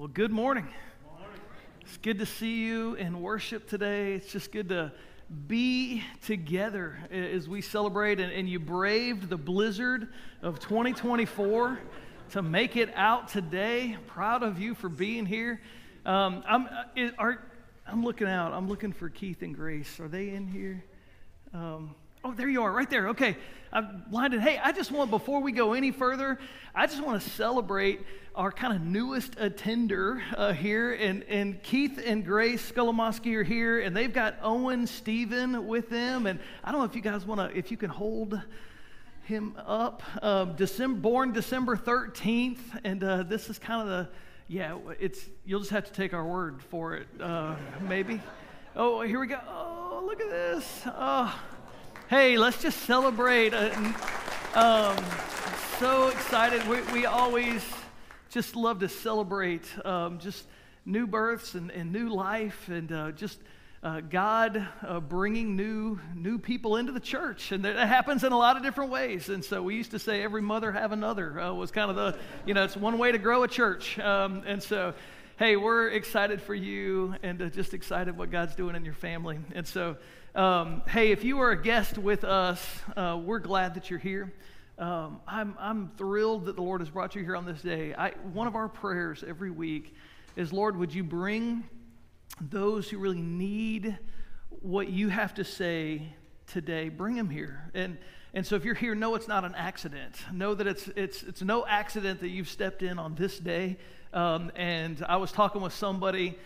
Well, good morning. It's good to see you in worship today. It's just good to be together as we celebrate, and, and you braved the blizzard of 2024 to make it out today. Proud of you for being here. Um, I'm, uh, are, I'm looking out. I'm looking for Keith and Grace. Are they in here? Um, oh, there you are, right there. Okay, I'm blinded. Hey, I just want, before we go any further, I just want to celebrate our kind of newest attender uh, here. And, and Keith and Grace Skolomoski are here, and they've got Owen Stephen with them. And I don't know if you guys want to, if you can hold him up. Um, December, born December 13th, and uh, this is kind of the, yeah, it's, you'll just have to take our word for it, uh, maybe. Oh, here we go. Oh, look at this. Oh, hey, let's just celebrate. Uh, um, so excited. We, we always just love to celebrate um, just new births and, and new life and uh, just uh, God uh, bringing new new people into the church, and that happens in a lot of different ways. And so we used to say every mother have another uh, was kind of the you know it's one way to grow a church. Um, and so, hey, we're excited for you and uh, just excited what God's doing in your family. And so, um, hey, if you are a guest with us, uh, we're glad that you're here. Um, I'm, I'm thrilled that the Lord has brought you here on this day. I, one of our prayers every week is, Lord, would you bring those who really need what you have to say today, bring them here. And, and so if you're here, know it's not an accident. Know that it's, it's, it's no accident that you've stepped in on this day. Um, and I was talking with somebody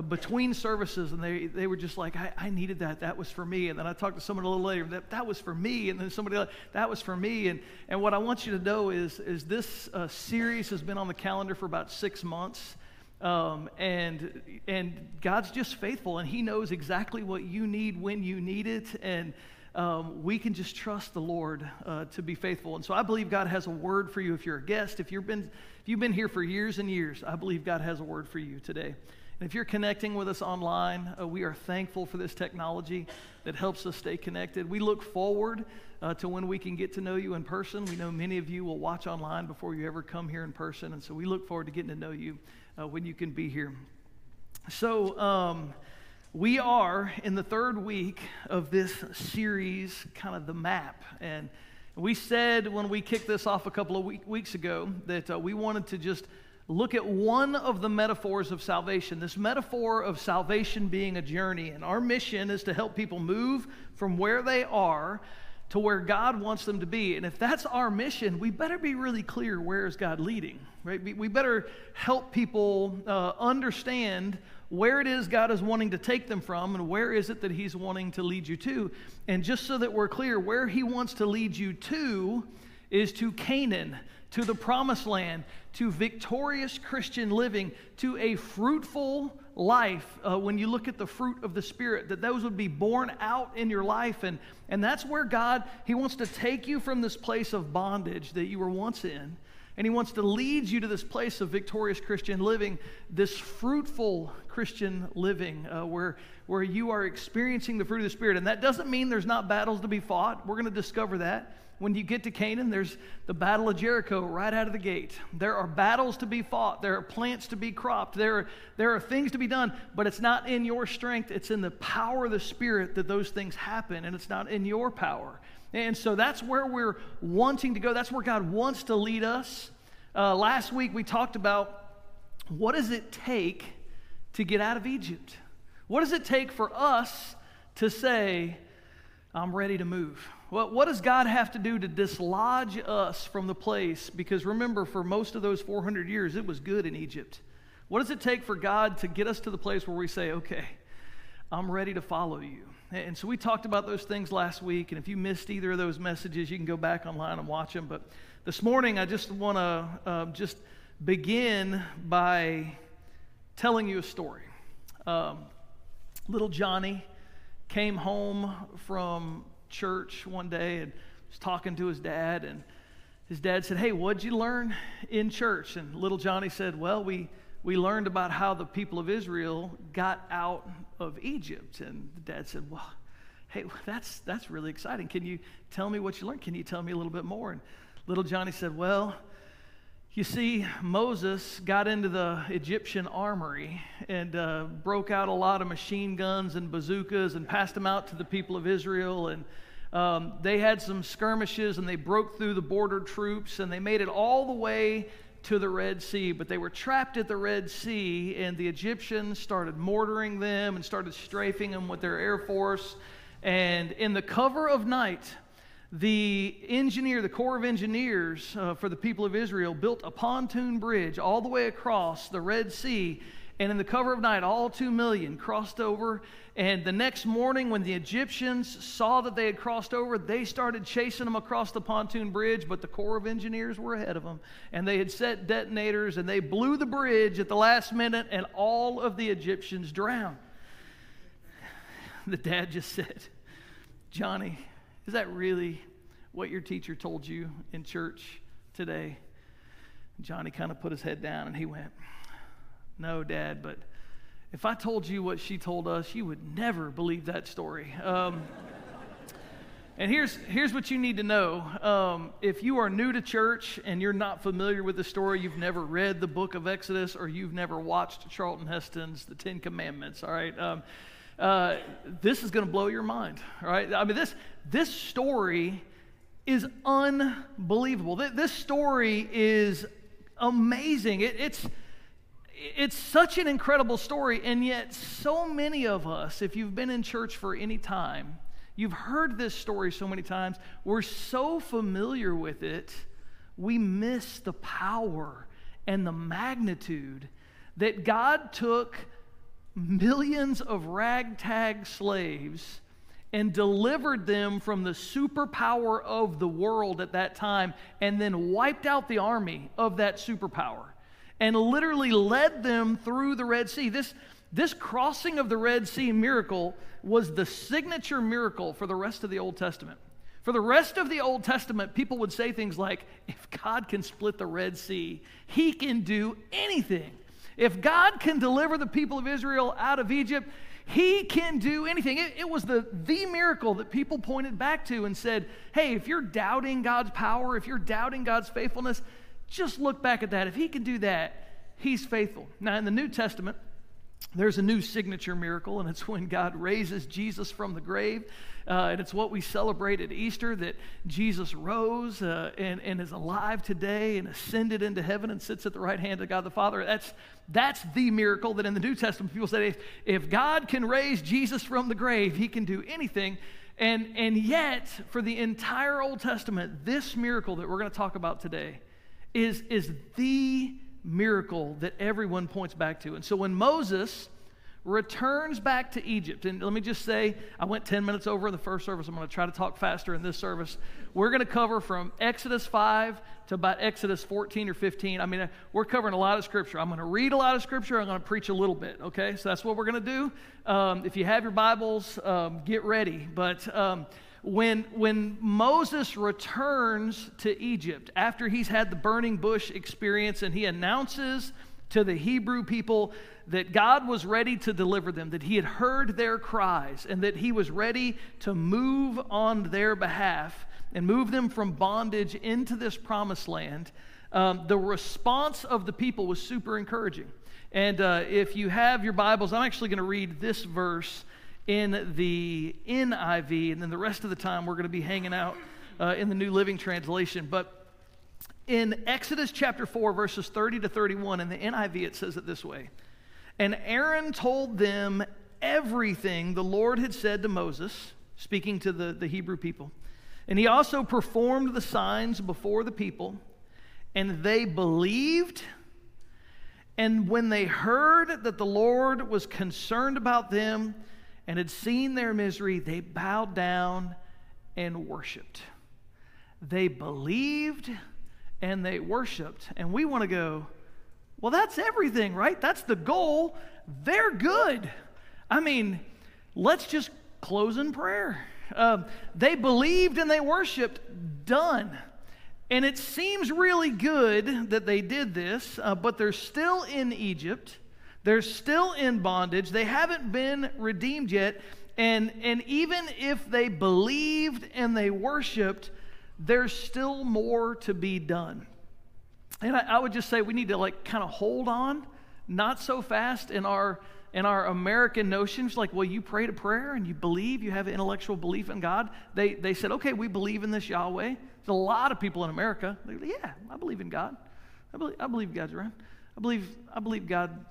between services, and they, they were just like, I, I needed that. That was for me. And then I talked to someone a little later, that, that was for me. And then somebody else, that was for me. And, and what I want you to know is, is this uh, series has been on the calendar for about six months. Um, and, and God's just faithful, and He knows exactly what you need when you need it. And um, we can just trust the Lord uh, to be faithful. And so I believe God has a word for you if you're a guest. If you've been, if you've been here for years and years, I believe God has a word for you today. And if you're connecting with us online, uh, we are thankful for this technology that helps us stay connected. We look forward uh, to when we can get to know you in person. We know many of you will watch online before you ever come here in person, and so we look forward to getting to know you uh, when you can be here. So, um, we are in the third week of this series, kind of the map. And we said when we kicked this off a couple of week, weeks ago that uh, we wanted to just look at one of the metaphors of salvation. This metaphor of salvation being a journey. And our mission is to help people move from where they are to where God wants them to be. And if that's our mission, we better be really clear where is God leading, right? We better help people uh, understand where it is God is wanting to take them from and where is it that He's wanting to lead you to. And just so that we're clear, where He wants to lead you to is to Canaan, to the promised land, to victorious Christian living, to a fruitful life uh, when you look at the fruit of the Spirit, that those would be born out in your life. And, and that's where God, He wants to take you from this place of bondage that you were once in. And he wants to lead you to this place of victorious Christian living, this fruitful Christian living, uh, where, where you are experiencing the fruit of the Spirit. And that doesn't mean there's not battles to be fought. We're going to discover that. When you get to Canaan, there's the Battle of Jericho right out of the gate. There are battles to be fought, there are plants to be cropped, there are, there are things to be done, but it's not in your strength, it's in the power of the Spirit that those things happen, and it's not in your power. And so that's where we're wanting to go. That's where God wants to lead us. Uh, last week we talked about what does it take to get out of Egypt? What does it take for us to say, I'm ready to move? Well, what does God have to do to dislodge us from the place? Because remember, for most of those 400 years, it was good in Egypt. What does it take for God to get us to the place where we say, okay, I'm ready to follow you? And so we talked about those things last week. And if you missed either of those messages, you can go back online and watch them. But this morning, I just want to uh, just begin by telling you a story. Um, little Johnny came home from church one day and was talking to his dad, and his dad said, Hey, what'd you learn in church? And little Johnny said, Well, we, we learned about how the people of Israel got out of Egypt. And the dad said, Well, hey, that's, that's really exciting. Can you tell me what you learned? Can you tell me a little bit more? And little Johnny said, Well, You see, Moses got into the Egyptian armory and uh, broke out a lot of machine guns and bazookas and passed them out to the people of Israel. And um, they had some skirmishes and they broke through the border troops and they made it all the way to the Red Sea. But they were trapped at the Red Sea and the Egyptians started mortaring them and started strafing them with their air force. And in the cover of night, the engineer, the Corps of Engineers uh, for the people of Israel, built a pontoon bridge all the way across the Red Sea. And in the cover of night, all two million crossed over. And the next morning, when the Egyptians saw that they had crossed over, they started chasing them across the pontoon bridge. But the Corps of Engineers were ahead of them. And they had set detonators and they blew the bridge at the last minute, and all of the Egyptians drowned. The dad just said, Johnny, is that really what your teacher told you in church today? Johnny kind of put his head down and he went, No, Dad, but if I told you what she told us, you would never believe that story. Um, and here's, here's what you need to know. Um, if you are new to church and you're not familiar with the story, you've never read the book of Exodus, or you've never watched Charlton Heston's The Ten Commandments, all right? Um, uh, this is going to blow your mind, right? I mean, this, this story is unbelievable. This story is amazing. It, it's, it's such an incredible story, and yet, so many of us, if you've been in church for any time, you've heard this story so many times, we're so familiar with it, we miss the power and the magnitude that God took millions of ragtag slaves and delivered them from the superpower of the world at that time and then wiped out the army of that superpower and literally led them through the Red Sea. This, this crossing of the Red Sea miracle was the signature miracle for the rest of the Old Testament. For the rest of the Old Testament, people would say things like, if God can split the Red Sea, he can do anything. If God can deliver the people of Israel out of Egypt, he can do anything. It, it, was the, the miracle that people pointed back to and said, hey, if you're doubting God's power, if you're doubting God's faithfulness, just look back at that. If He can do that, He's faithful. Now, in the New Testament, there's a new signature miracle, and it's when God raises Jesus from the grave. Uh, and it's what we celebrate at Easter that Jesus rose uh, and, and is alive today and ascended into heaven and sits at the right hand of God the Father. That's, that's the miracle that in the New Testament people say if, if God can raise Jesus from the grave, he can do anything. And, and yet, for the entire Old Testament, this miracle that we're going to talk about today is, is the miracle that everyone points back to. And so when Moses returns back to Egypt. And let me just say, I went 10 minutes over in the first service. I'm going to try to talk faster in this service. We're going to cover from Exodus 5 to about Exodus 14 or 15. I mean, we're covering a lot of scripture. I'm going to read a lot of scripture. I'm going to preach a little bit, okay? So that's what we're going to do. Um, if you have your Bibles, um, get ready. But. Um, when, when Moses returns to Egypt after he's had the burning bush experience and he announces to the Hebrew people that God was ready to deliver them, that He had heard their cries, and that He was ready to move on their behalf and move them from bondage into this promised land. Um, the response of the people was super encouraging. And uh, if you have your Bibles, I'm actually going to read this verse in the NIV, and then the rest of the time we're going to be hanging out uh, in the New Living Translation. But in Exodus chapter 4, verses 30 to 31, in the NIV, it says it this way And Aaron told them everything the Lord had said to Moses, speaking to the, the Hebrew people. And he also performed the signs before the people, and they believed. And when they heard that the Lord was concerned about them and had seen their misery, they bowed down and worshiped. They believed and they worshiped. And we want to go, well, that's everything, right? That's the goal. They're good. I mean, let's just close in prayer. Uh, they believed and they worshiped, done. And it seems really good that they did this, uh, but they're still in Egypt. They're still in bondage. They haven't been redeemed yet. And, and even if they believed and they worshiped, there's still more to be done. And I, I would just say we need to like kind of hold on, not so fast in our in our American notions, like, well, you prayed a prayer and you believe, you have intellectual belief in God. They, they said, okay, we believe in this Yahweh. There's a lot of people in America. Yeah, I believe in God. I believe, I believe God's around. I believe, I believe God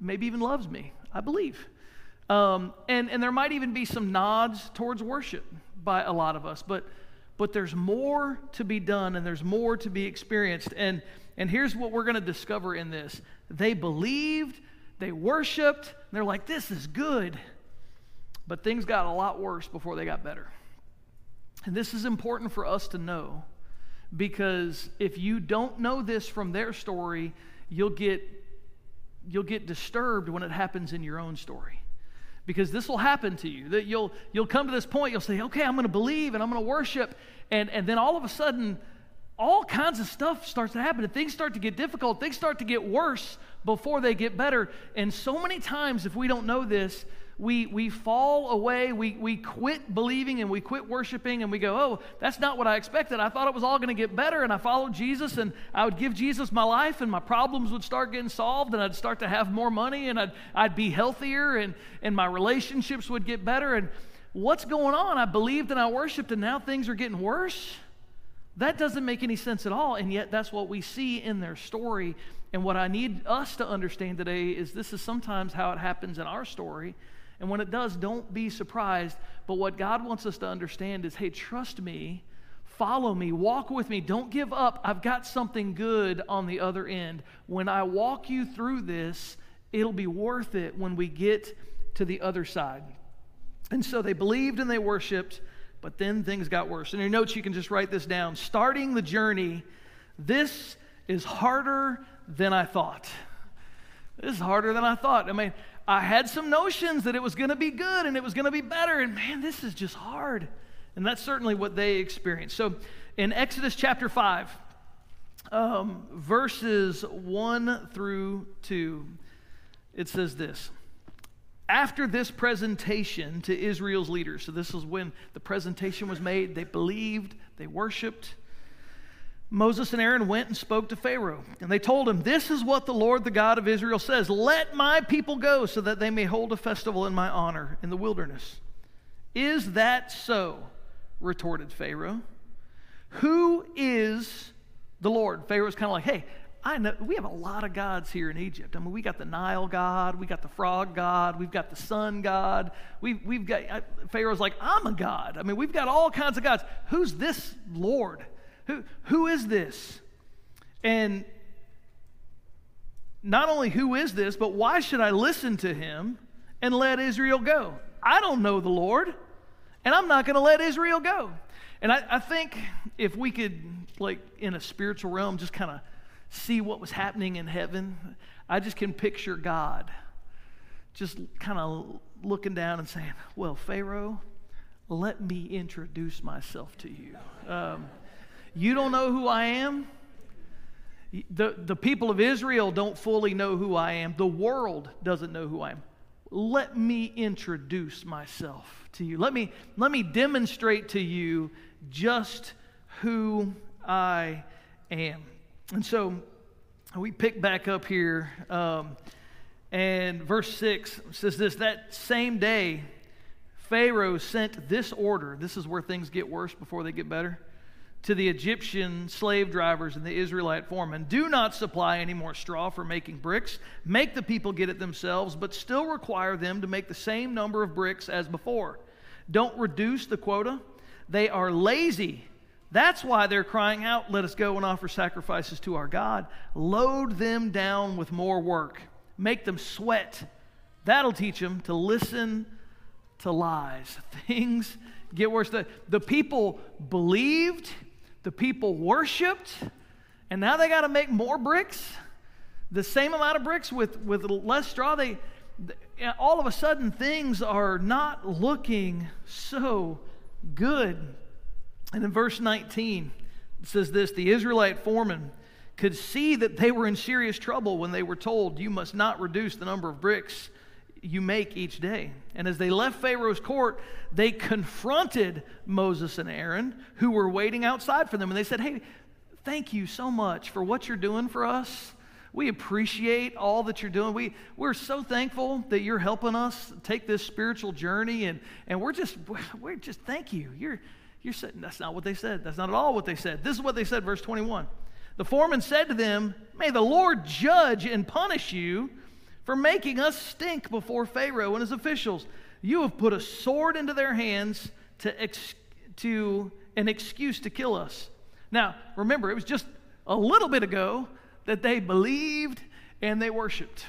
maybe even loves me. I believe. Um, and, and there might even be some nods towards worship by a lot of us, but, but there's more to be done and there's more to be experienced. And, and here's what we're going to discover in this they believed, they worshiped, they're like, this is good. But things got a lot worse before they got better. And this is important for us to know because if you don't know this from their story, you'll get, you'll get disturbed when it happens in your own story because this will happen to you. That you'll you'll come to this point you'll say okay i'm going to believe and i'm going to worship. And and then all of a sudden all kinds of stuff starts to happen and things start to get difficult things start to get worse before they get better. And so many times if we don't know this we, we fall away, we, we quit believing and we quit worshiping and we go, oh, that's not what I expected. I thought it was all going to get better. And I followed Jesus and I would give Jesus my life and my problems would start getting solved and I'd start to have more money and I'd, I'd be healthier and, and my relationships would get better. And what's going on? I believed and I worshiped and now things are getting worse. That doesn't make any sense at all. And yet, that's what we see in their story. And what I need us to understand today is this is sometimes how it happens in our story. And when it does, don't be surprised. But what God wants us to understand is hey, trust me, follow me, walk with me, don't give up. I've got something good on the other end. When I walk you through this, it'll be worth it when we get to the other side. And so they believed and they worshiped, but then things got worse. In your notes, you can just write this down. Starting the journey, this is harder than I thought. This is harder than I thought. I mean, I had some notions that it was going to be good and it was going to be better, and man, this is just hard. And that's certainly what they experienced. So in Exodus chapter 5, um, verses 1 through 2, it says this. After this presentation to Israel's leaders, so this is when the presentation was made, they believed, they worshiped. Moses and Aaron went and spoke to Pharaoh, and they told him, This is what the Lord, the God of Israel, says Let my people go so that they may hold a festival in my honor in the wilderness. Is that so? retorted Pharaoh. Who is the Lord? Pharaoh's kind of like, Hey, I know we have a lot of gods here in Egypt. I mean, we got the Nile God, we got the frog God, we've got the sun God. We've, we've got, Pharaoh's like, I'm a God. I mean, we've got all kinds of gods. Who's this Lord? Who, who is this? And not only who is this, but why should I listen to him and let Israel go? I don't know the Lord, and I'm not going to let Israel go. And I, I, think if we could, like in a spiritual realm, just kind of see what was happening in heaven, I just can picture God just kind of looking down and saying, Well, Pharaoh, let me introduce myself to you. Um, you don't know who I am? The, the people of Israel don't fully know who I am. The world doesn't know who I am. Let me introduce myself to you. Let me, let me demonstrate to you just who I am. And so we pick back up here, um, and verse 6 says this That same day, Pharaoh sent this order. This is where things get worse before they get better to the Egyptian slave drivers and the Israelite foremen Do not supply any more straw for making bricks. Make the people get it themselves, but still require them to make the same number of bricks as before. Don't reduce the quota. They are lazy. That's why they're crying out, Let us go and offer sacrifices to our God. Load them down with more work. Make them sweat. That'll teach them to listen to lies. Things get worse. The, the people believed the people worshiped, and now they got to make more bricks, the same amount of bricks with, with less straw. They, all of a sudden, things are not looking so good. And in verse 19, it says this The Israelite foreman could see that they were in serious trouble when they were told, You must not reduce the number of bricks you make each day. And as they left Pharaoh's court, they confronted Moses and Aaron, who were waiting outside for them. And they said, Hey, thank you so much for what you're doing for us. We appreciate all that you're doing. We, we're so thankful that you're helping us take this spiritual journey, and, and we're just, we're just, thank you. You're, you're saying, that's not what they said. That's not at all what they said. This is what they said, verse 21. The foreman said to them, May the Lord judge and punish you for making us stink before Pharaoh and his officials. You have put a sword into their hands to, ex- to an excuse to kill us. Now, remember, it was just a little bit ago that they believed and they worshiped.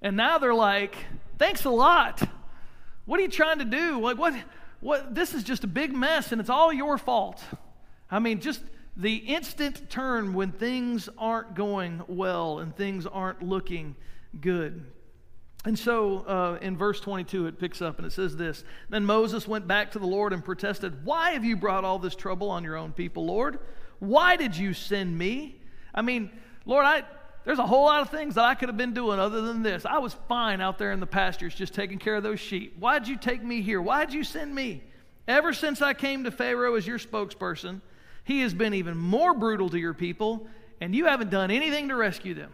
And now they're like, thanks a lot. What are you trying to do? Like, what, what, this is just a big mess and it's all your fault. I mean, just the instant turn when things aren't going well and things aren't looking good. And so uh, in verse 22, it picks up and it says this Then Moses went back to the Lord and protested, Why have you brought all this trouble on your own people, Lord? Why did you send me? I mean, Lord, I, there's a whole lot of things that I could have been doing other than this. I was fine out there in the pastures just taking care of those sheep. Why'd you take me here? Why'd you send me? Ever since I came to Pharaoh as your spokesperson, he has been even more brutal to your people, and you haven't done anything to rescue them.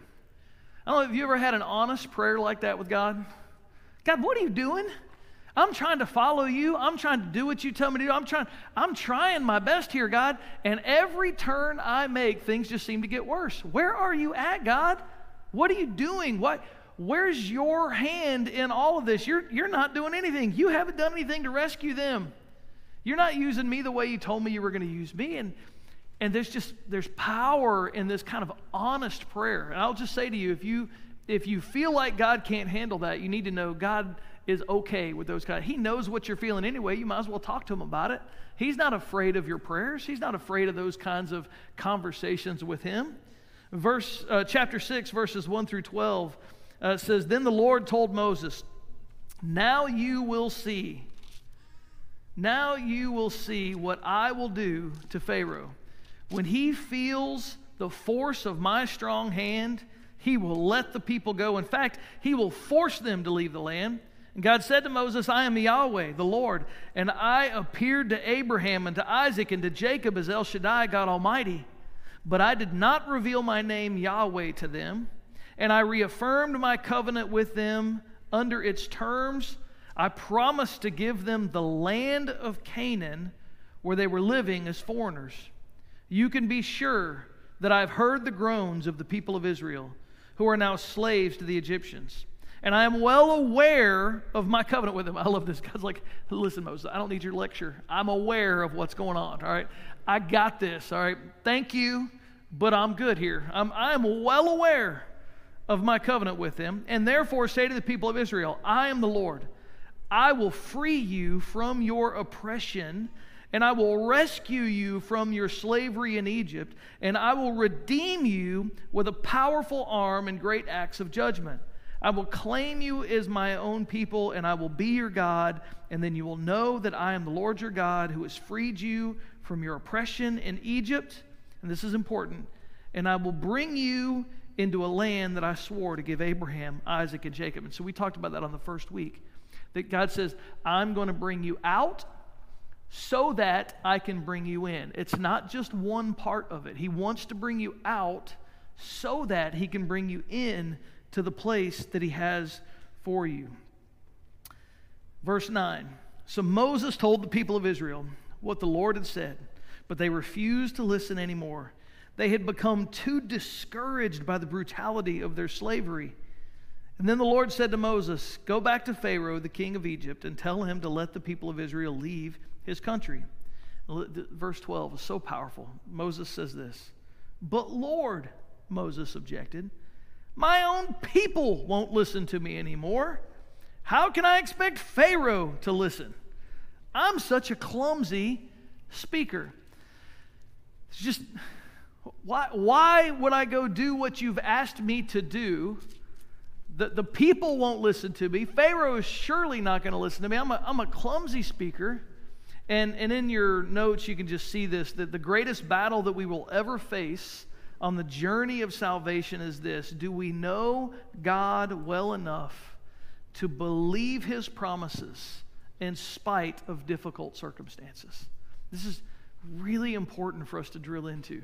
I don't know if you ever had an honest prayer like that with God. God, what are you doing? I'm trying to follow you. I'm trying to do what you tell me to do. I'm trying, I'm trying my best here, God. And every turn I make, things just seem to get worse. Where are you at, God? What are you doing? What, where's your hand in all of this? You're, you're not doing anything. You haven't done anything to rescue them. You're not using me the way you told me you were going to use me. And, and there's just there's power in this kind of honest prayer. And I'll just say to you, if you if you feel like God can't handle that, you need to know God is okay with those kind. He knows what you're feeling anyway. You might as well talk to him about it. He's not afraid of your prayers. He's not afraid of those kinds of conversations with him. Verse uh, chapter six, verses one through twelve uh, says, "Then the Lord told Moses, Now you will see. Now you will see what I will do to Pharaoh when he feels the force of my strong hand." He will let the people go. In fact, he will force them to leave the land. And God said to Moses, I am Yahweh, the Lord, and I appeared to Abraham and to Isaac and to Jacob as El Shaddai, God Almighty. But I did not reveal my name Yahweh to them, and I reaffirmed my covenant with them under its terms. I promised to give them the land of Canaan where they were living as foreigners. You can be sure that I've heard the groans of the people of Israel, who are now slaves to the Egyptians and I am well aware of my covenant with them. I love this. God's like, listen, Moses, I don't need your lecture. I'm aware of what's going on, all right? I got this, all right? Thank you, but I'm good here. I'm, I'm well aware of my covenant with them. and therefore say to the people of Israel, I am the Lord. I will free you from your oppression, and I will rescue you from your slavery in Egypt, and I will redeem you with a powerful arm and great acts of judgment. I will claim you as my own people, and I will be your God, and then you will know that I am the Lord your God who has freed you from your oppression in Egypt. And this is important. And I will bring you into a land that I swore to give Abraham, Isaac, and Jacob. And so we talked about that on the first week. That God says, I'm going to bring you out so that I can bring you in. It's not just one part of it. He wants to bring you out so that He can bring you in to the place that he has for you. Verse 9 So Moses told the people of Israel what the Lord had said, but they refused to listen anymore. They had become too discouraged by the brutality of their slavery. And then the Lord said to Moses, Go back to Pharaoh, the king of Egypt, and tell him to let the people of Israel leave his country. Verse 12 is so powerful. Moses says this But Lord, Moses objected, my own people won't listen to me anymore. How can I expect Pharaoh to listen? I'm such a clumsy speaker. It's just, why, why would I go do what you've asked me to do? The, the people won't listen to me. Pharaoh is surely not going to listen to me. I'm a, I'm a clumsy speaker. And, and in your notes, you can just see this that the greatest battle that we will ever face on the journey of salvation is this Do we know God well enough to believe his promises in spite of difficult circumstances? This is really important for us to drill into.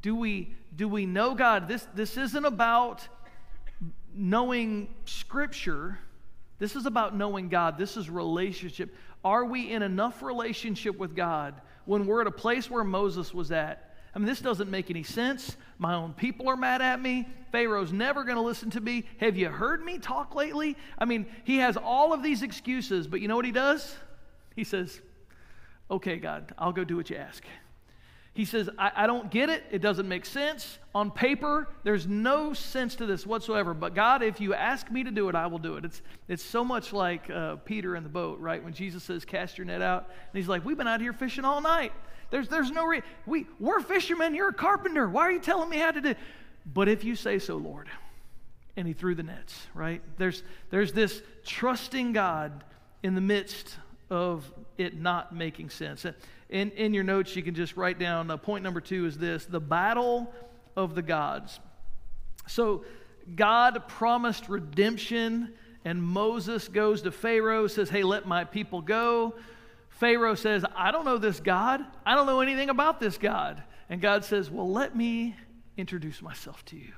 Do we, do we know God? This, this isn't about knowing Scripture. This is about knowing God. This is relationship. Are we in enough relationship with God when we're at a place where Moses was at? I mean, this doesn't make any sense. My own people are mad at me. Pharaoh's never going to listen to me. Have you heard me talk lately? I mean, he has all of these excuses, but you know what he does? He says, Okay, God, I'll go do what you ask. He says, I, I, don't get it. It doesn't make sense. On paper, there's no sense to this whatsoever. But God, if you ask me to do it, I will do it. It's, it's so much like uh, Peter in the boat, right? When Jesus says, Cast your net out. And he's like, We've been out here fishing all night. There's, there's no. We, we're fishermen. You're a carpenter. Why are you telling me how to do it? But if you say so, Lord. And he threw the nets, right? There's, there's this trusting God in the midst of it not making sense in, in your notes, you can just write down uh, point number two is this the battle of the gods. So, God promised redemption, and Moses goes to Pharaoh, says, Hey, let my people go. Pharaoh says, I don't know this God. I don't know anything about this God. And God says, Well, let me introduce myself to you.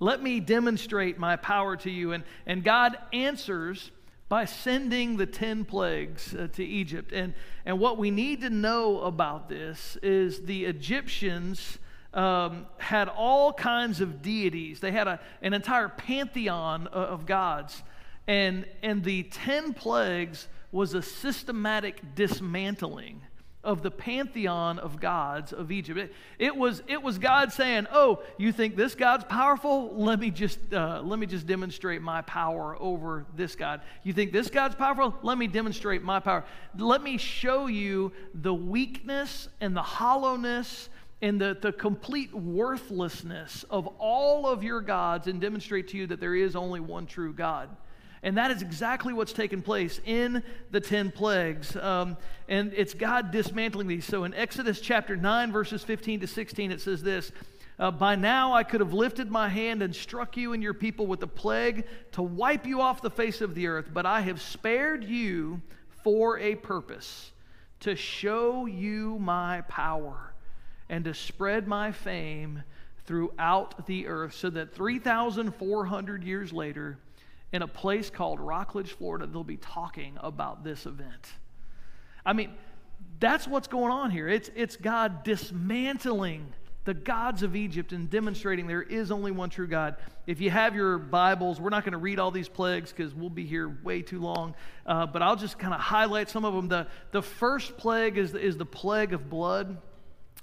Let me demonstrate my power to you. And, and God answers by sending the 10 plagues uh, to Egypt. And, and what we need to know about this is the Egyptians um, had all kinds of deities, they had a, an entire pantheon of, of gods. And, and the 10 plagues was a systematic dismantling of the pantheon of gods of Egypt. It, it, was, it was God saying, "Oh, you think this God's powerful? Let me just uh, let me just demonstrate my power over this God. You think this God's powerful? Let me demonstrate my power. Let me show you the weakness and the hollowness." And the, the complete worthlessness of all of your gods and demonstrate to you that there is only one true God. And that is exactly what's taken place in the 10 plagues. Um, and it's God dismantling these. So in Exodus chapter 9, verses 15 to 16, it says this uh, By now I could have lifted my hand and struck you and your people with a plague to wipe you off the face of the earth, but I have spared you for a purpose to show you my power and to spread my fame throughout the earth, so that 3,400 years later, in a place called Rockledge, Florida, they'll be talking about this event. I mean, that's what's going on here. It's, it's God dismantling the gods of Egypt and demonstrating there is only one true God. If you have your Bibles, we're not going to read all these plagues because we'll be here way too long, uh, but I'll just kind of highlight some of them. The, the first plague is, is the plague of blood.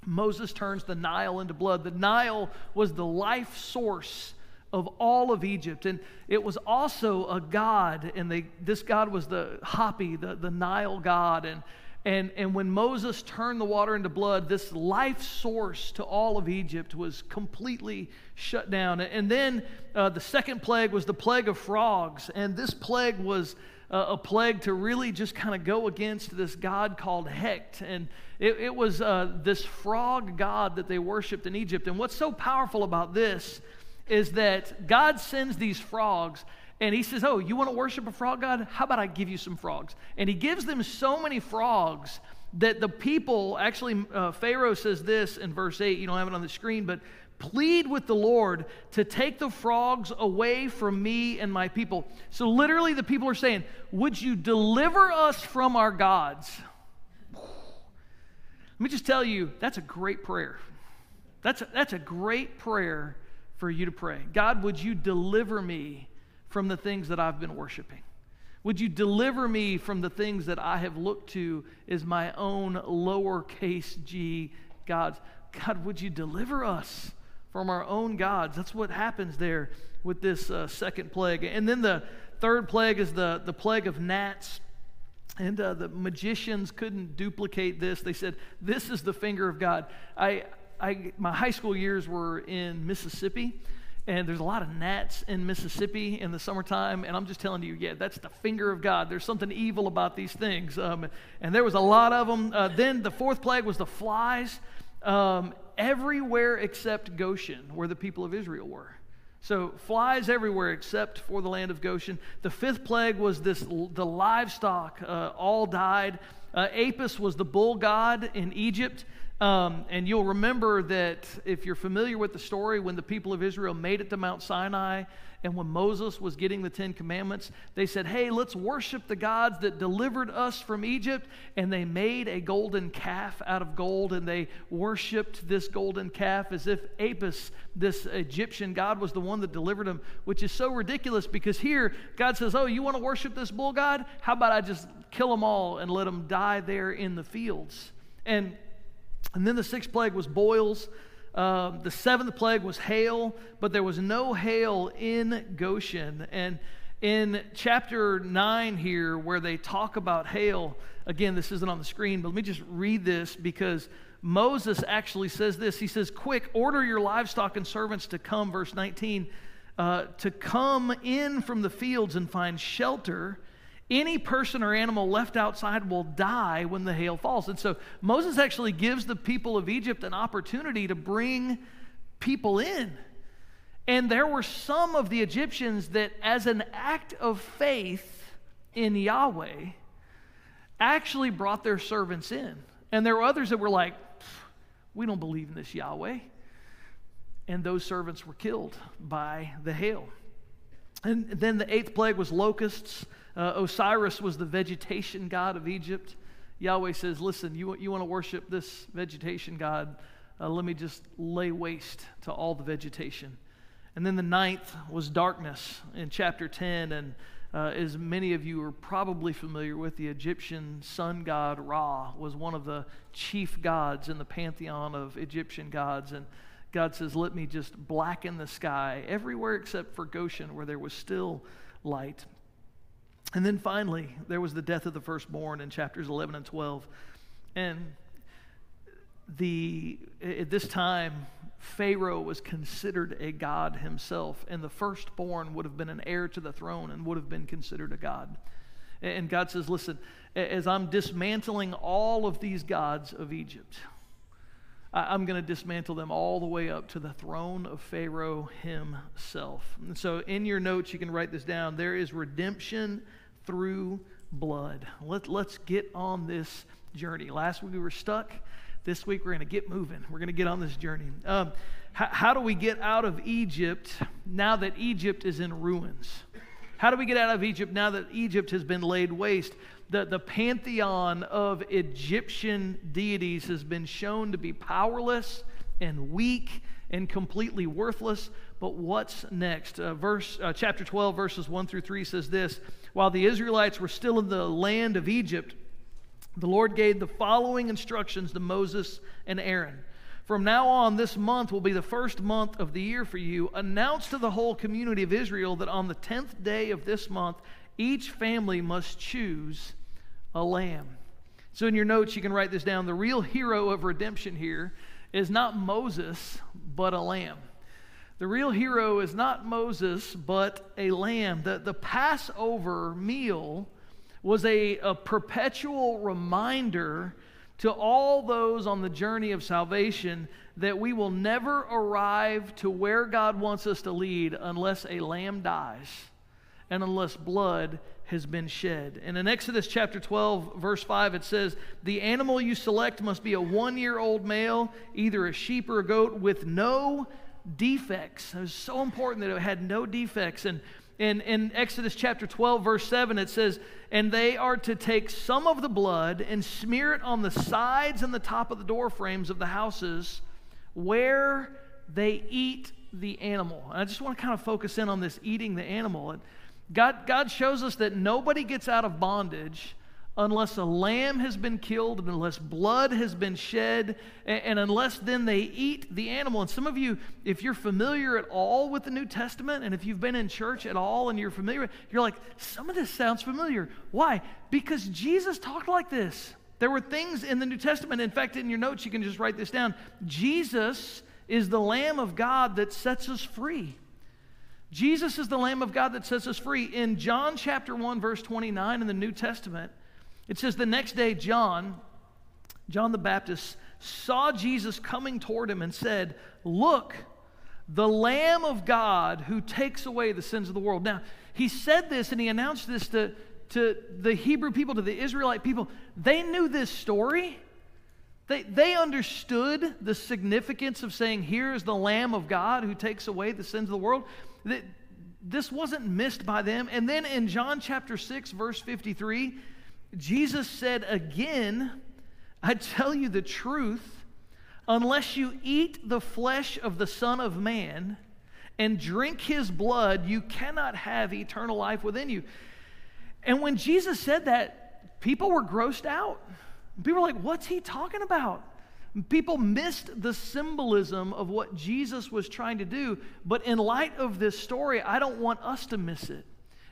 Moses turns the Nile into blood. The Nile was the life source of all of Egypt. And it was also a god, and they, this god was the Hapi, the, the Nile god. And, and, and when Moses turned the water into blood, this life source to all of Egypt was completely shut down. And then uh, the second plague was the plague of frogs. And this plague was uh, a plague to really just kind of go against this god called Heket. And it, it was uh, this frog god that they worshiped in Egypt. And what's so powerful about this is that God sends these frogs and he says, Oh, you want to worship a frog God? How about I give you some frogs? And he gives them so many frogs that the people actually, uh, Pharaoh says this in verse 8, you don't have it on the screen, but plead with the Lord to take the frogs away from me and my people. So literally, the people are saying, Would you deliver us from our gods? Let me just tell you, that's a great prayer. That's a, that's a great prayer for you to pray. God, would you deliver me from the things that I've been worshiping? Would you deliver me from the things that I have looked to as my own lowercase g gods? God, would you deliver us from our own gods? That's what happens there with this uh, second plague. And then the third plague is the, the plague of gnats. And uh, the magicians couldn't duplicate this. They said, This is the finger of God. I, I, my high school years were in Mississippi, and there's a lot of gnats in Mississippi in the summertime. And I'm just telling you, yeah, that's the finger of God. There's something evil about these things. Um, and there was a lot of them. Uh, then the fourth plague was the flies, um, everywhere except Goshen, where the people of Israel were. So flies everywhere except for the land of Goshen. The fifth plague was this: the livestock uh, all died. Uh, Apis was the bull god in Egypt Um, and you'll remember that if you're familiar with the story, when the people of Israel made it to Mount Sinai and when Moses was getting the Ten Commandments, they said, Hey, let's worship the gods that delivered us from Egypt. And they made a golden calf out of gold and they worshiped this golden calf as if Apis, this Egyptian god, was the one that delivered them, which is so ridiculous because here God says, Oh, you want to worship this bull god? How about I just kill them all and let them die there in the fields? And and then the sixth plague was boils. Uh, the seventh plague was hail, but there was no hail in Goshen. And in chapter 9 here, where they talk about hail, again, this isn't on the screen, but let me just read this because Moses actually says this. He says, Quick, order your livestock and servants to come, verse 19, uh, to come in from the fields and find shelter any person or animal left outside will die when the hail falls. And so Moses actually gives the people of Egypt an opportunity to bring people in. And there were some of the Egyptians that, as an act of faith in Yahweh, actually brought their servants in. And there were others that were like, we don't believe in this Yahweh. And those servants were killed by the hail. And then the eighth plague was locusts. Uh, Osiris was the vegetation god of Egypt. Yahweh says, Listen, you, you want to worship this vegetation god? Uh, let me just lay waste to all the vegetation. And then the ninth was darkness in chapter 10. And uh, as many of you are probably familiar with, the Egyptian sun god Ra was one of the chief gods in the pantheon of Egyptian gods. And God says, Let me just blacken the sky everywhere except for Goshen, where there was still light. And then finally, there was the death of the firstborn in chapters 11 and 12. And the, at this time, Pharaoh was considered a god himself, and the firstborn would have been an heir to the throne and would have been considered a god. And God says, Listen, as I'm dismantling all of these gods of Egypt, I'm going to dismantle them all the way up to the throne of Pharaoh himself. And so, in your notes, you can write this down. There is redemption through blood. Let, let's get on this journey. Last week we were stuck. This week we're going to get moving. We're going to get on this journey. Um, how, how do we get out of Egypt now that Egypt is in ruins? How do we get out of Egypt now that Egypt has been laid waste? The, the pantheon of Egyptian deities has been shown to be powerless and weak and completely worthless. But what's next? Uh, verse, uh, chapter 12, verses 1 through 3 says this While the Israelites were still in the land of Egypt, the Lord gave the following instructions to Moses and Aaron. From now on, this month will be the first month of the year for you. Announce to the whole community of Israel that on the 10th day of this month, each family must choose a lamb. So, in your notes, you can write this down. The real hero of redemption here is not Moses, but a lamb. The real hero is not Moses, but a lamb. The, the Passover meal was a, a perpetual reminder to all those on the journey of salvation that we will never arrive to where God wants us to lead unless a lamb dies and unless blood has been shed. And in Exodus chapter 12, verse 5, it says, The animal you select must be a one year old male, either a sheep or a goat, with no defects. It was so important that it had no defects. And in, in Exodus chapter 12, verse 7, it says, And they are to take some of the blood and smear it on the sides and the top of the door frames of the houses where they eat the animal. And I just want to kind of focus in on this eating the animal. And God, God shows us that nobody gets out of bondage unless a lamb has been killed unless blood has been shed and, and, unless then they eat the animal. And some of you if you're familiar at all with the new testament and if you've been in church at all and you're familiar you're like some of this sounds familiar. Why? Because jesus talked like this. There were things in the new testament in fact in your notes you can just write this down. Jesus is the lamb of god that sets us free Jesus is the Lamb of God that sets us free. In John chapter 1, verse 29 in the New Testament, it says, The next day, John, John the Baptist, saw Jesus coming toward him and said, Look, the Lamb of God who takes away the sins of the world. Now, he said this and he announced this to, to the Hebrew people, to the Israelite people. They knew this story, They, they understood the significance of saying, Here is the Lamb of God who takes away the sins of the world. This wasn't missed by them. And then in John chapter 6, verse 53, Jesus said again, I tell you the truth, unless you eat the flesh of the Son of Man and drink his blood, you cannot have eternal life within you. And when Jesus said that, people were grossed out. People were like, What's he talking about? People missed the symbolism of what Jesus was trying to do. But in light of this story, I don't want us to miss it.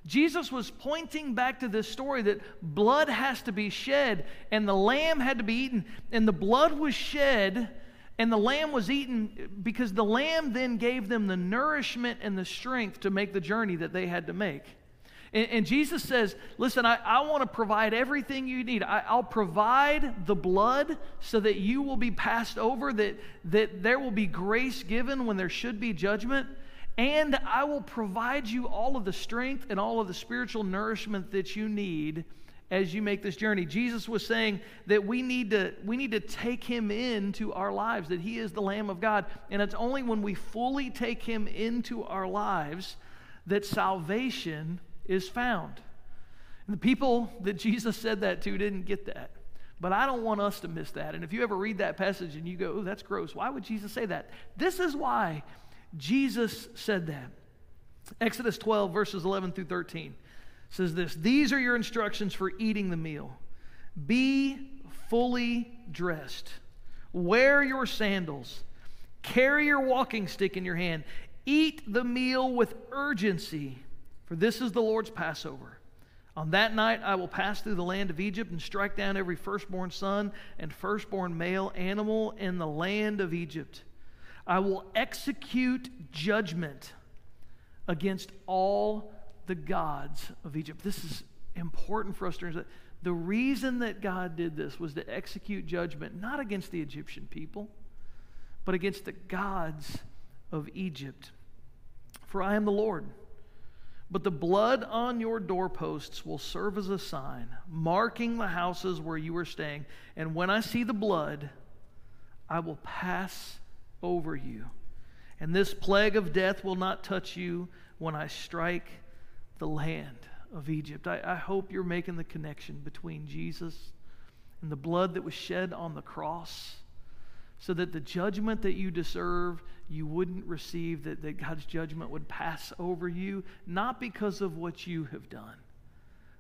Jesus was pointing back to this story that blood has to be shed and the lamb had to be eaten, and the blood was shed and the lamb was eaten because the lamb then gave them the nourishment and the strength to make the journey that they had to make. And, and Jesus says, Listen, I, I want to provide everything you need. I, I'll provide the blood so that you will be passed over, that, that there will be grace given when there should be judgment. And I will provide you all of the strength and all of the spiritual nourishment that you need as you make this journey. Jesus was saying that we need to we need to take him into our lives that he is the lamb of God and it's only when we fully take him into our lives that salvation is found. And the people that Jesus said that to didn't get that. But I don't want us to miss that. And if you ever read that passage and you go, oh, that's gross, why would Jesus say that? This is why Jesus said that. Exodus 12, verses 11 through 13 says this These are your instructions for eating the meal. Be fully dressed, wear your sandals, carry your walking stick in your hand, eat the meal with urgency for this is the Lord's Passover. On that night I will pass through the land of Egypt and strike down every firstborn son and firstborn male animal in the land of Egypt. I will execute judgment against all the gods of Egypt. This is important for us to understand. The reason that God did this was to execute judgment not against the Egyptian people, but against the gods of Egypt. For I am the Lord but the blood on your doorposts will serve as a sign, marking the houses where you are staying. And when I see the blood, I will pass over you. And this plague of death will not touch you when I strike the land of Egypt. I, I hope you're making the connection between Jesus and the blood that was shed on the cross so that the judgment that you deserve you wouldn't receive, that, that God's judgment would pass over you, not because of what you have done,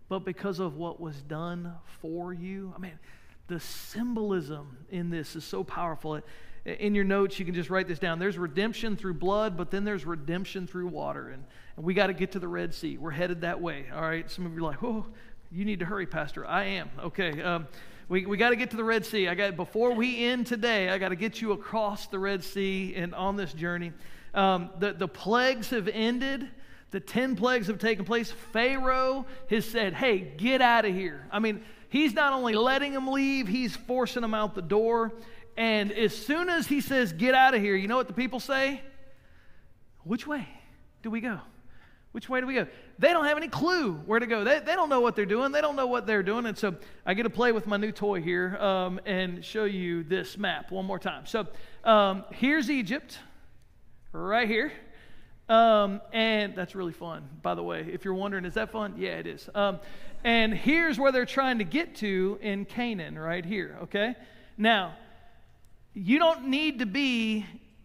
but because of what was done for you. I mean, the symbolism in this is so powerful. In your notes, you can just write this down. There's redemption through blood, but then there's redemption through water. And, and we got to get to the Red Sea. We're headed that way. All right. Some of you are like, oh, you need to hurry, Pastor. I am. Okay. Um, we, we got to get to the Red Sea. I got before we end today. I got to get you across the Red Sea and on this journey. Um, the the plagues have ended. The ten plagues have taken place. Pharaoh has said, "Hey, get out of here." I mean, he's not only letting them leave, he's forcing them out the door. And as soon as he says, "Get out of here," you know what the people say? Which way do we go? Which way do we go? They don't have any clue where to go. They, they don't know what they're doing. They don't know what they're doing. And so I get to play with my new toy here um, and show you this map one more time. So um, here's Egypt, right here. Um, and that's really fun, by the way. If you're wondering, is that fun? Yeah, it is. Um, and here's where they're trying to get to in Canaan, right here, okay? Now, you don't need to be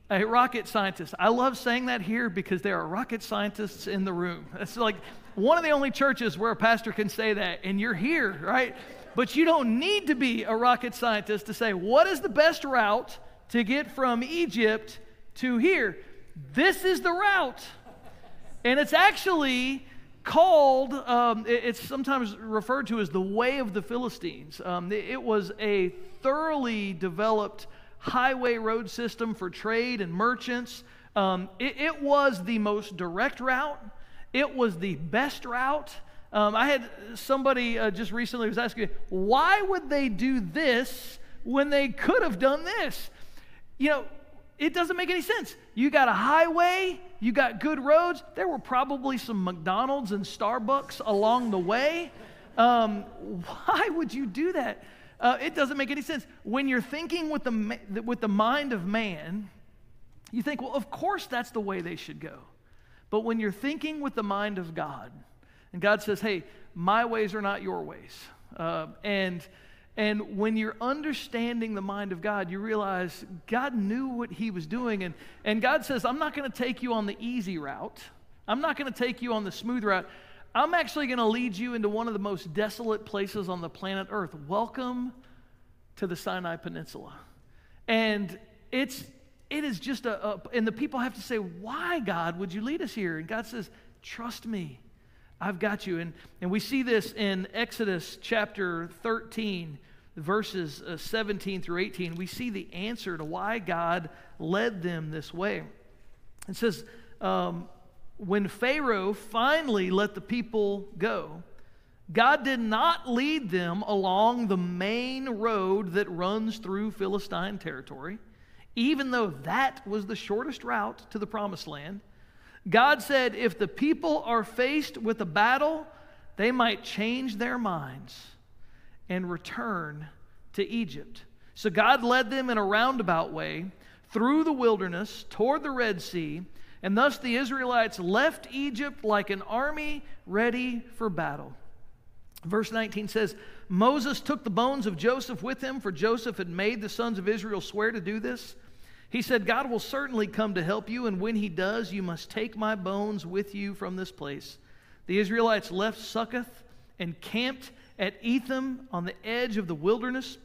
a rocket scientist. I love saying that here because there are rocket scientists in the room. It's like one of the only churches where a pastor can say that, and you're here, right? But you don't need to be a rocket scientist to say, what is the best route to get from Egypt to here? This is the route. And it's actually called, um, it's sometimes referred to as the way of the Philistines. Um, it was a thoroughly developed highway road system for trade and merchants. Um, it, it, was the most direct route, it was the best route. Um, I had somebody uh, just recently was asking, me, why would they do this when they could have done this? You know, it doesn't make any sense. You got a highway, you got good roads. There were probably some McDonald's and Starbucks along the way. Um, why would you do that? Uh, it doesn't make any sense. When you're thinking with the, with the mind of man, you think, well, of course that's the way they should go. But when you're thinking with the mind of God, and God says, hey, my ways are not your ways. Uh, and, and when you're understanding the mind of God, you realize God knew what he was doing. And, and God says, I'm not going to take you on the easy route, I'm not going to take you on the smooth route. I'm actually going to lead you into one of the most desolate places on the planet Earth. Welcome to the Sinai Peninsula. And it's it is just a, a, and the people have to say, Why, God, would you lead us here? And God says, Trust me. I've got you. And, and we see this in Exodus chapter 13, verses uh, 17 through 18. We see the answer to why God led them this way. It says, um, when Pharaoh finally let the people go, God did not lead them along the main road that runs through Philistine territory, even though that was the shortest route to the promised land. God said if the people are faced with a battle, they might change their minds and return to Egypt. So God led them in a roundabout way through the wilderness toward the Red Sea and thus the Israelites left Egypt like an army ready for battle. Verse 19 says, Moses took the bones of Joseph with him, for Joseph had made the sons of Israel swear to do this. He said, God will certainly come to help you, and when he does, you must take my bones with you from this place. The Israelites left Succoth and camped at Etham on the edge of the wilderness,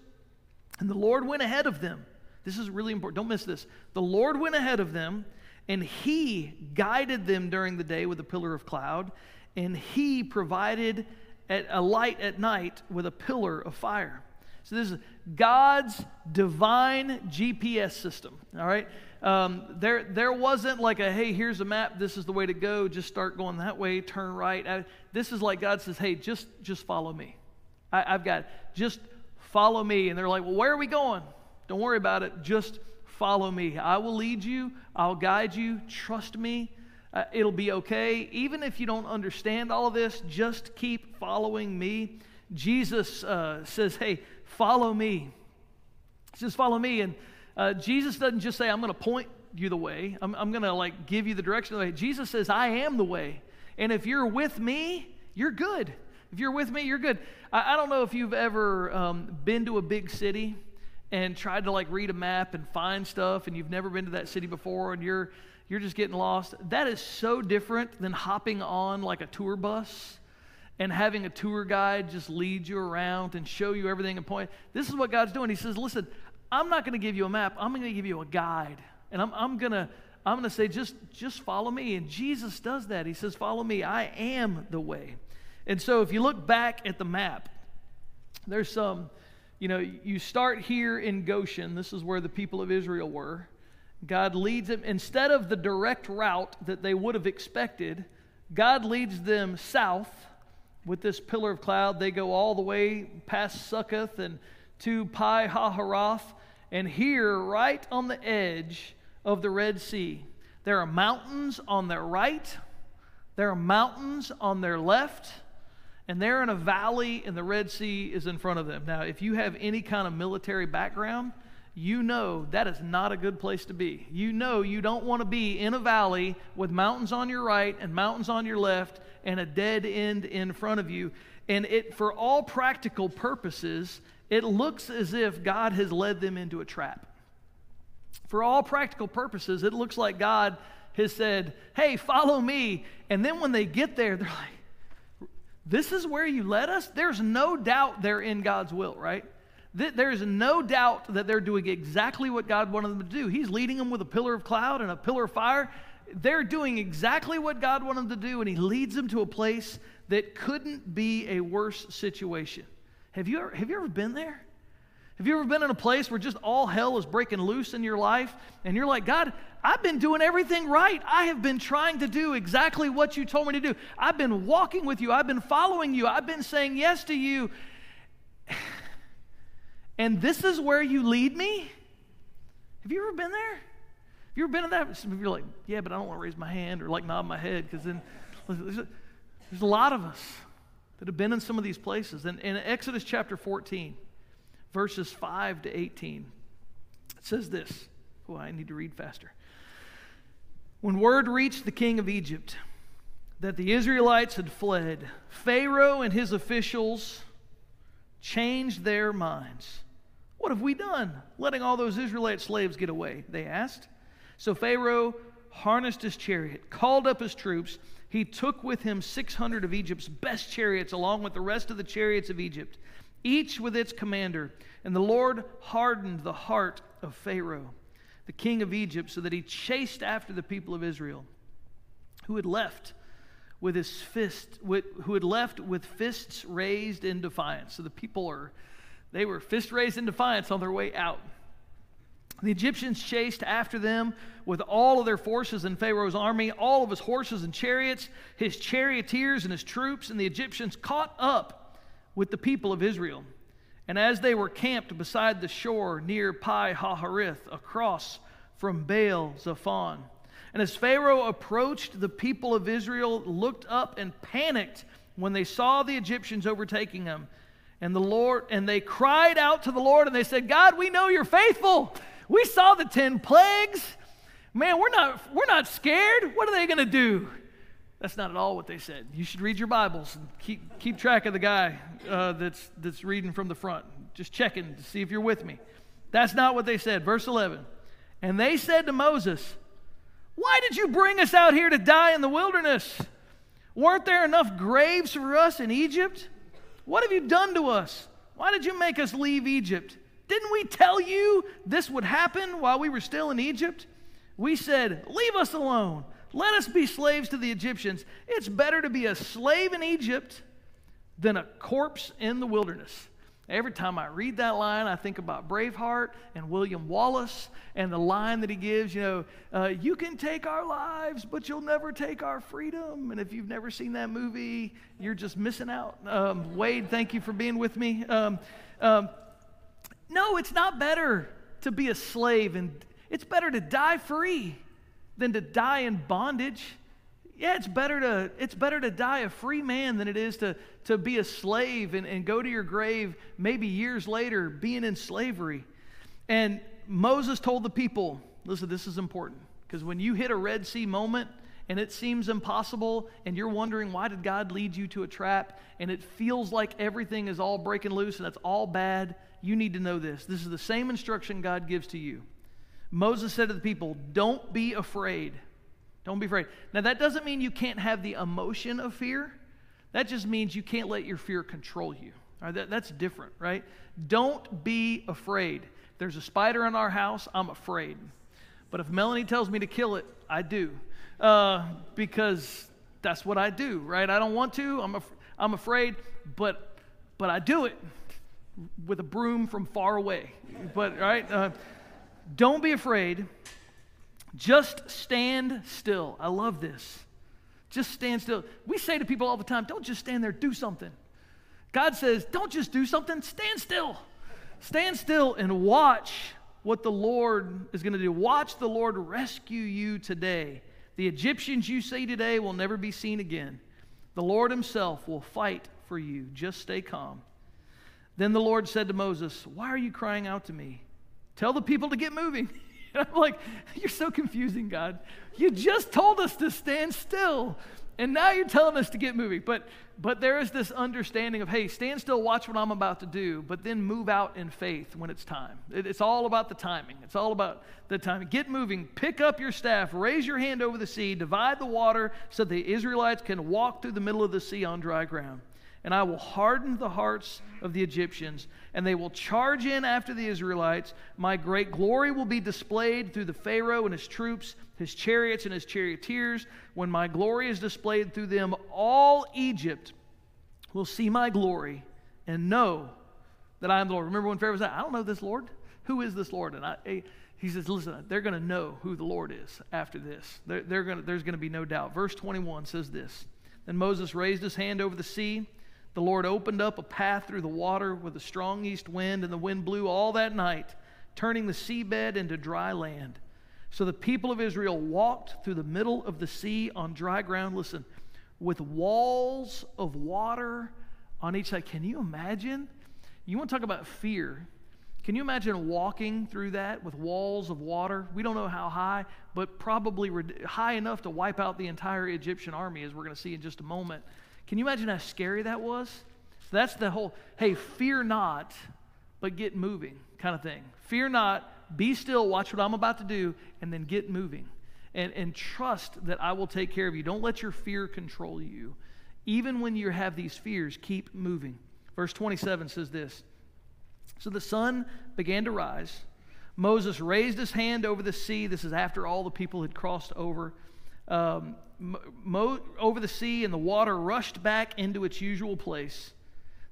and the Lord went ahead of them. This is really important. Don't miss this. The Lord went ahead of them and he guided them during the day with a pillar of cloud, and he provided a light at night with a pillar of fire. So this is God's divine GPS system. All right, um, there there wasn't like a hey, here's a map. This is the way to go. Just start going that way. Turn right. I, this is like God says, hey, just just follow me. I, I've got just follow me. And they're like, well, where are we going? Don't worry about it. Just Follow me. I will lead you, I'll guide you. Trust me. Uh, it'll be okay. Even if you don't understand all of this, just keep following me. Jesus uh, says, Hey, follow me. He says, Follow me. And uh, Jesus doesn't just say, I'm going to point you the way, I'm, I'm going to like give you the direction of the way. Jesus says, I am the way. And if you're with me, you're good. If you're with me, you're good. I, I don't know if you've ever um, been to a big city and tried to like read a map and find stuff and you've never been to that city before and you're you're just getting lost. That is so different than hopping on like a tour bus and having a tour guide just lead you around and show you everything and point. This is what god's doing. He says listen i'm not going to give you a map. I'm going to give you a guide. And i'm, I'm going to i'm going to say just just follow me. And jesus does that. He says follow me. I am the way. And so if you look back at the map there's some you know, you start here in Goshen. This is where the people of Israel were. God leads them, instead of the direct route that they would have expected, God leads them south with this pillar of cloud. They go all the way past Succoth and to Pi Hahiroth. And here, right on the edge of the Red Sea, there are mountains on their right, there are mountains on their left and they're in a valley and the Red Sea is in front of them. Now, if you have any kind of military background, you know that is not a good place to be. You know you don't want to be in a valley with mountains on your right and mountains on your left and a dead end in front of you. And it for all practical purposes, it looks as if God has led them into a trap. For all practical purposes, it looks like God has said, "Hey, follow me." And then when they get there, they're like, this is where you led us? There's no doubt they're in God's will, right? There's no doubt that they're doing exactly what God wanted them to do. He's leading them with a pillar of cloud and a pillar of fire. They're doing exactly what God wanted them to do, and He leads them to a place that couldn't be a worse situation. Have you ever, have you ever been there? Have you ever been in a place where just all hell is breaking loose in your life and you're like, God, I've been doing everything right. I have been trying to do exactly what you told me to do. I've been walking with you. I've been following you. I've been saying yes to you. And this is where you lead me? Have you ever been there? Have you ever been in that? Some of you are like, yeah, but I don't want to raise my hand or like nod my head because then there's a, there's a lot of us that have been in some of these places. And in Exodus chapter 14, verses 5 to 18. It says this. Oh, I need to read faster. When word reached the king of Egypt that the Israelites had fled, Pharaoh and his officials changed their minds. What have we done, letting all those Israelite slaves get away? They asked. So Pharaoh harnessed his chariot, called up his troops. He took with him 600 of Egypt's best chariots, along with the rest of the chariots of Egypt, each with its commander. And the Lord hardened the heart of Pharaoh, the king of Egypt, so that he chased after the people of Israel, who had left with his fist, who had left with fists raised in defiance. So the people are, they were fist raised in defiance on their way out. The Egyptians chased after them with all of their forces and Pharaoh's army, all of his horses and chariots, his charioteers and his troops, and the Egyptians caught up with the people of Israel. And as they were camped beside the shore near Pi Hahiroth, across from Baal Zephon, and as Pharaoh approached, the people of Israel looked up and panicked when they saw the Egyptians overtaking them. And the Lord and they cried out to the Lord and they said, "God, we know you're faithful. We saw the 10 plagues. Man, we're not we're not scared. What are they going to do?" That's not at all what they said. You should read your Bibles and keep, keep track of the guy uh, that's, that's reading from the front. Just checking to see if you're with me. That's not what they said. Verse 11. And they said to Moses, Why did you bring us out here to die in the wilderness? Weren't there enough graves for us in Egypt? What have you done to us? Why did you make us leave Egypt? Didn't we tell you this would happen while we were still in Egypt? We said, Leave us alone. Let us be slaves to the Egyptians. It's better to be a slave in Egypt than a corpse in the wilderness. Every time I read that line, I think about Braveheart and William Wallace and the line that he gives, you know, uh, you can take our lives, but you'll never take our freedom. And if you've never seen that movie, you're just missing out. Um, Wade, thank you for being with me. Um, um, no, it's not better to be a slave, and it's better to die free than to die in bondage. Yeah, it's better to, it's better to die a free man than it is to, to be a slave and, and go to your grave maybe years later being in slavery. And Moses told the people, listen, this is important because when you hit a Red Sea moment and it seems impossible and you're wondering why did God lead you to a trap and it feels like everything is all breaking loose and it's all bad, you need to know this. This is the same instruction God gives to you. Moses said to the people, Don't be afraid. Don't be afraid. Now, that doesn't mean you can't have the emotion of fear. That just means you can't let your fear control you. That, that's different, right? Don't be afraid. There's a spider in our house, I'm afraid. But if Melanie tells me to kill it, I do. Uh, because that's what I do, right? I don't want to. I'm, af- I'm afraid, but, but I do it with a broom from far away. But, right? Uh, don't be afraid. Just stand still. I love this. Just stand still. We say to people all the time, don't just stand there, do something. God says, don't just do something, stand still. Stand still and watch what the Lord is going to do. Watch the Lord rescue you today. The Egyptians you see today will never be seen again. The Lord Himself will fight for you. Just stay calm. Then the Lord said to Moses, Why are you crying out to me? Tell the people to get moving. And I'm like, You're so confusing, God. You just told us to stand still, and now you're telling us to get moving. But but there is this understanding of, hey, stand still, watch what I'm about to do, but then move out in faith when it's time. It, it's all about the timing. It's all about the timing. Get moving, pick up your staff, raise your hand over the sea, divide the water so the Israelites can walk through the middle of the sea on dry ground and I will harden the hearts of the Egyptians, and they will charge in after the Israelites. My great glory will be displayed through the Pharaoh and his troops, his chariots and his charioteers. When my glory is displayed through them, all Egypt will see my glory and know that I am the Lord. Remember when Pharaoh said, I don't know this Lord? Who is this Lord? And I, eh, he says, listen, they're going to know who the Lord is after this. They're, they're gonna, there's going to be no doubt. Verse 21 says this Then Moses raised his hand over the sea the Lord opened up a path through the water with a strong east wind, and the wind blew all that night, turning the seabed into dry land. So the people of Israel walked through the middle of the sea on dry ground, listen, with walls of water on each side. Can you imagine? You want to talk about fear? Can you imagine walking through that with walls of water? We don't know how high, but probably high enough to wipe out the entire Egyptian army, as we're going to see in just a moment. Can you imagine how scary that was? So that's the whole, hey, fear not, but get moving kind of thing. Fear not, be still, watch what I'm about to do, and then get moving. And, and trust that I will take care of you. Don't let your fear control you. Even when you have these fears, keep moving. Verse 27 says this So the sun began to rise. Moses raised his hand over the sea. This is after all the people had crossed over. Um, mo- over the sea, and the water rushed back into its usual place.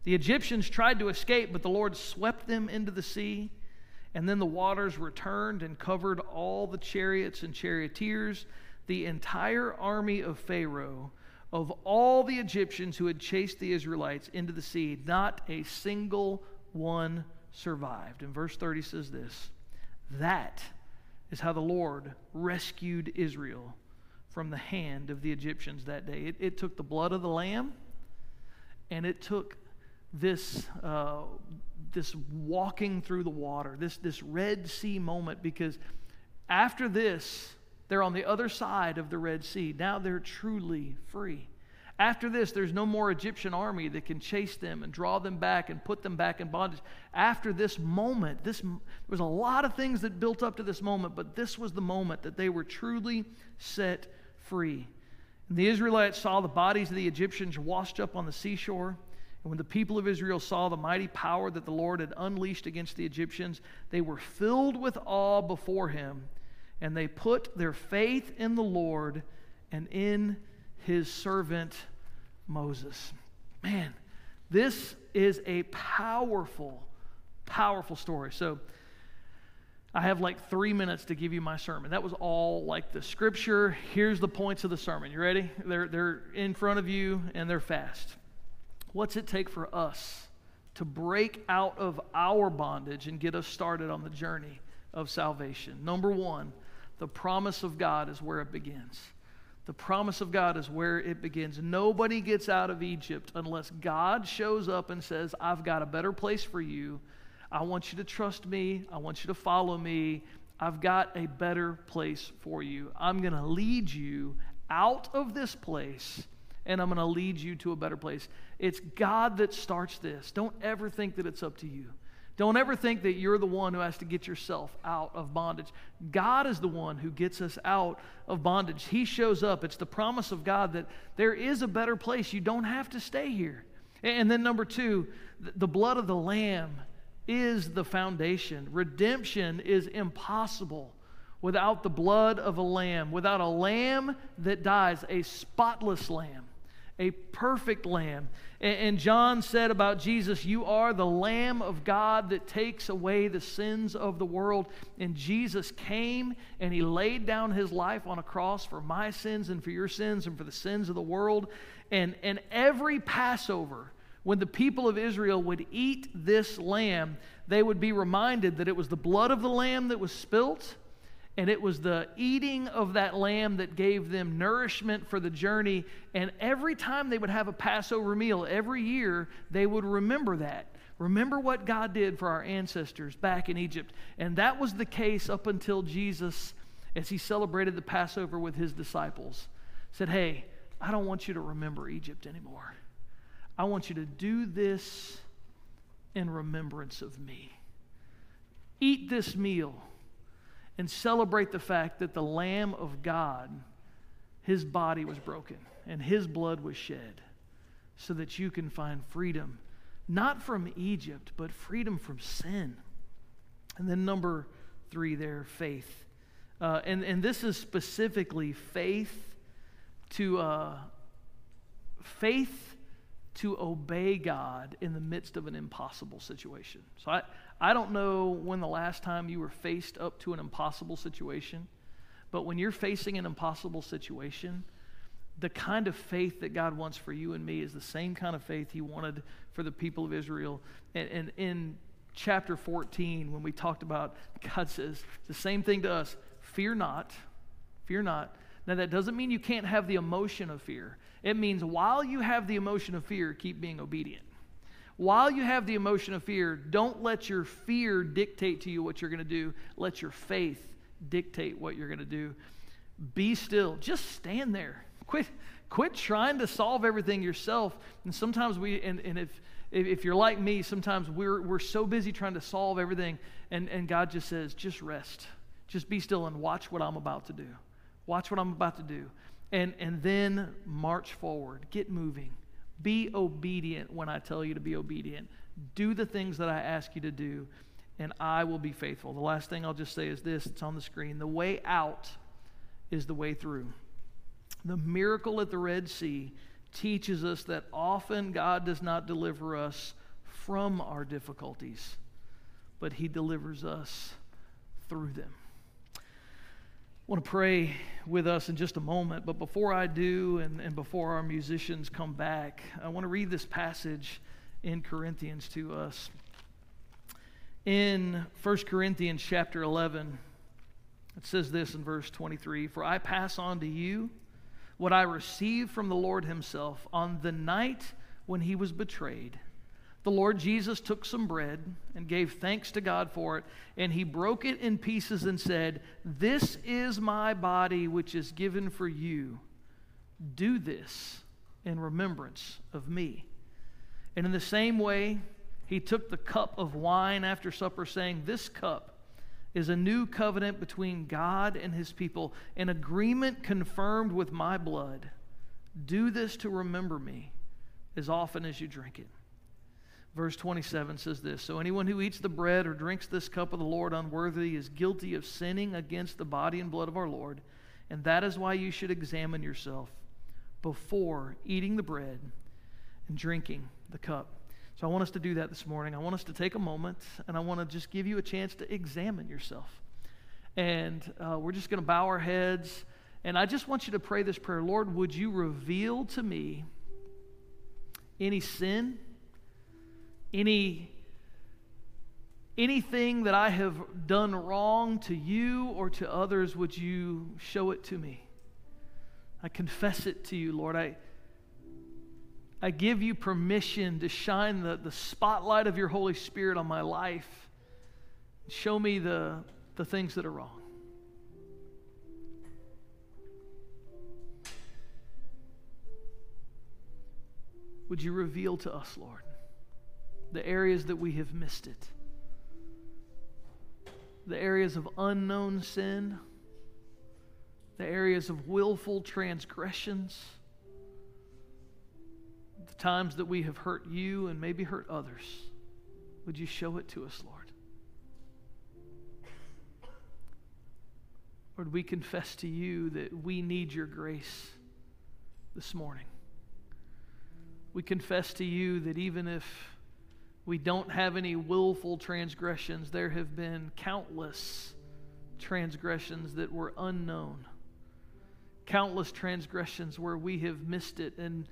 The Egyptians tried to escape, but the Lord swept them into the sea. And then the waters returned and covered all the chariots and charioteers, the entire army of Pharaoh, of all the Egyptians who had chased the Israelites into the sea. Not a single one survived. And verse 30 says this That is how the Lord rescued Israel from the hand of the Egyptians that day. It, it took the blood of the lamb and it took this, uh, this walking through the water, this, this Red Sea moment, because after this, they're on the other side of the Red Sea. Now they're truly free. After this, there's no more Egyptian army that can chase them and draw them back and put them back in bondage. After this moment, this there was a lot of things that built up to this moment, but this was the moment that they were truly set free. And the Israelites saw the bodies of the Egyptians washed up on the seashore. And when the people of Israel saw the mighty power that the Lord had unleashed against the Egyptians, they were filled with awe before him, and they put their faith in the Lord and in his servant Moses. Man, this is a powerful, powerful story. So, I have like three minutes to give you my sermon. That was all like the scripture. Here's the points of the sermon. You ready? They're, they're in front of you and they're fast. What's it take for us to break out of our bondage and get us started on the journey of salvation? Number one, the promise of God is where it begins. The promise of God is where it begins. Nobody gets out of Egypt unless God shows up and says, I've got a better place for you. I want you to trust me. I want you to follow me. I've got a better place for you. I'm going to lead you out of this place and I'm going to lead you to a better place. It's God that starts this. Don't ever think that it's up to you. Don't ever think that you're the one who has to get yourself out of bondage. God is the one who gets us out of bondage. He shows up. It's the promise of God that there is a better place. You don't have to stay here. And then, number two, the blood of the Lamb is the foundation. Redemption is impossible without the blood of a lamb, without a lamb that dies, a spotless lamb a perfect lamb. And John said about Jesus, You are the Lamb of God that takes away the sins of the world. And Jesus came and he laid down his life on a cross for my sins and for your sins and for the sins of the world. And, and every Passover, when the people of Israel would eat this lamb, they would be reminded that it was the blood of the lamb that was spilt and it was the eating of that lamb that gave them nourishment for the journey. And every time they would have a Passover meal, every year, they would remember that. Remember what God did for our ancestors back in Egypt. And that was the case up until Jesus, as he celebrated the Passover with his disciples, said, Hey, I don't want you to remember Egypt anymore. I want you to do this in remembrance of me. Eat this meal and celebrate the fact that the Lamb of God, his body was broken and his blood was shed so that you can find freedom, not from Egypt, but freedom from sin. And then, number three, there, faith. Uh, and, and this is specifically faith to uh, faith to obey God in the midst of an impossible situation. So I, I don't know when the last time you were faced up to an impossible situation, but when you're facing an impossible situation, the kind of faith that God wants for you and me is the same kind of faith He wanted for the people of Israel. And, and in chapter 14, when we talked about, God says the same thing to us fear not, fear not. Now, that doesn't mean you can't have the emotion of fear. It means while you have the emotion of fear, keep being obedient while you have the emotion of fear, don't let your fear dictate to you what you're going to do. Let your faith dictate what you're going to do. Be still. Just stand there. Quit, quit trying to solve everything yourself. And sometimes we, and, and if, if you're like me, sometimes we're, we're so busy trying to solve everything, and, and God just says, just rest. Just be still and watch what I'm about to do. Watch what I'm about to do. And, and then march forward. Get moving. Be obedient when I tell you to be obedient. Do the things that I ask you to do, and I will be faithful. The last thing I'll just say is this it's on the screen. The way out is the way through. The miracle at the Red Sea teaches us that often God does not deliver us from our difficulties, but He delivers us through them. Want to pray with us in just a moment, but before I do, and, and before our musicians come back, I want to read this passage in Corinthians to us. In 1 Corinthians chapter 11, it says this in verse 23 For I pass on to you what I received from the Lord Himself on the night when He was betrayed the Lord Jesus took some bread and gave thanks to God for it, and he broke it in pieces and said, This is my body, which is given for you. Do this in remembrance of me. And in the same way, he took the cup of wine after supper, saying, This cup is a new covenant between God and his people, an agreement confirmed with my blood. Do this to remember me as often as you drink it. Verse 27 says this So anyone who eats the bread or drinks this cup of the Lord unworthily is guilty of sinning against the body and blood of our Lord. And that is why you should examine yourself before eating the bread and drinking the cup. So I want us to do that this morning. I want us to take a moment and I want to just give you a chance to examine yourself. And uh, we're just going to bow our heads. And I just want you to pray this prayer Lord, would you reveal to me any sin? Any anything that I have done wrong to you or to others, would you show it to me? I confess it to you, Lord. I, I give you permission to shine the, the spotlight of your Holy Spirit on my life. Show me the, the things that are wrong. Would you reveal to us, Lord? The areas that we have missed it, the areas of unknown sin, the areas of willful transgressions, the times that we have hurt you and maybe hurt others. Would you show it to us, Lord? Lord, we confess to you that we need your grace this morning. We confess to you that even if we don't have any willful transgressions. There have been countless transgressions that were unknown, countless transgressions where we have missed it and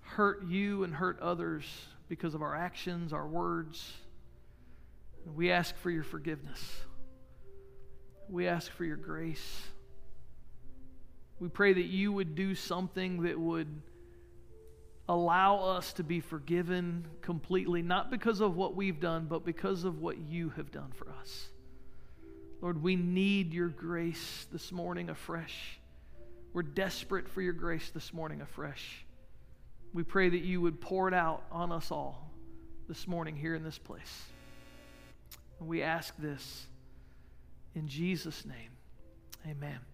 hurt you and hurt others because of our actions, our words. We ask for your forgiveness. We ask for your grace. We pray that you would do something that would allow us to be forgiven completely, not because of what we've done, but because of what you have done for us. Lord, we need your grace this morning afresh. We're desperate for your grace this morning afresh. We pray that you would pour it out on us all this morning here in this place. And we ask this in Jesus' name. Amen.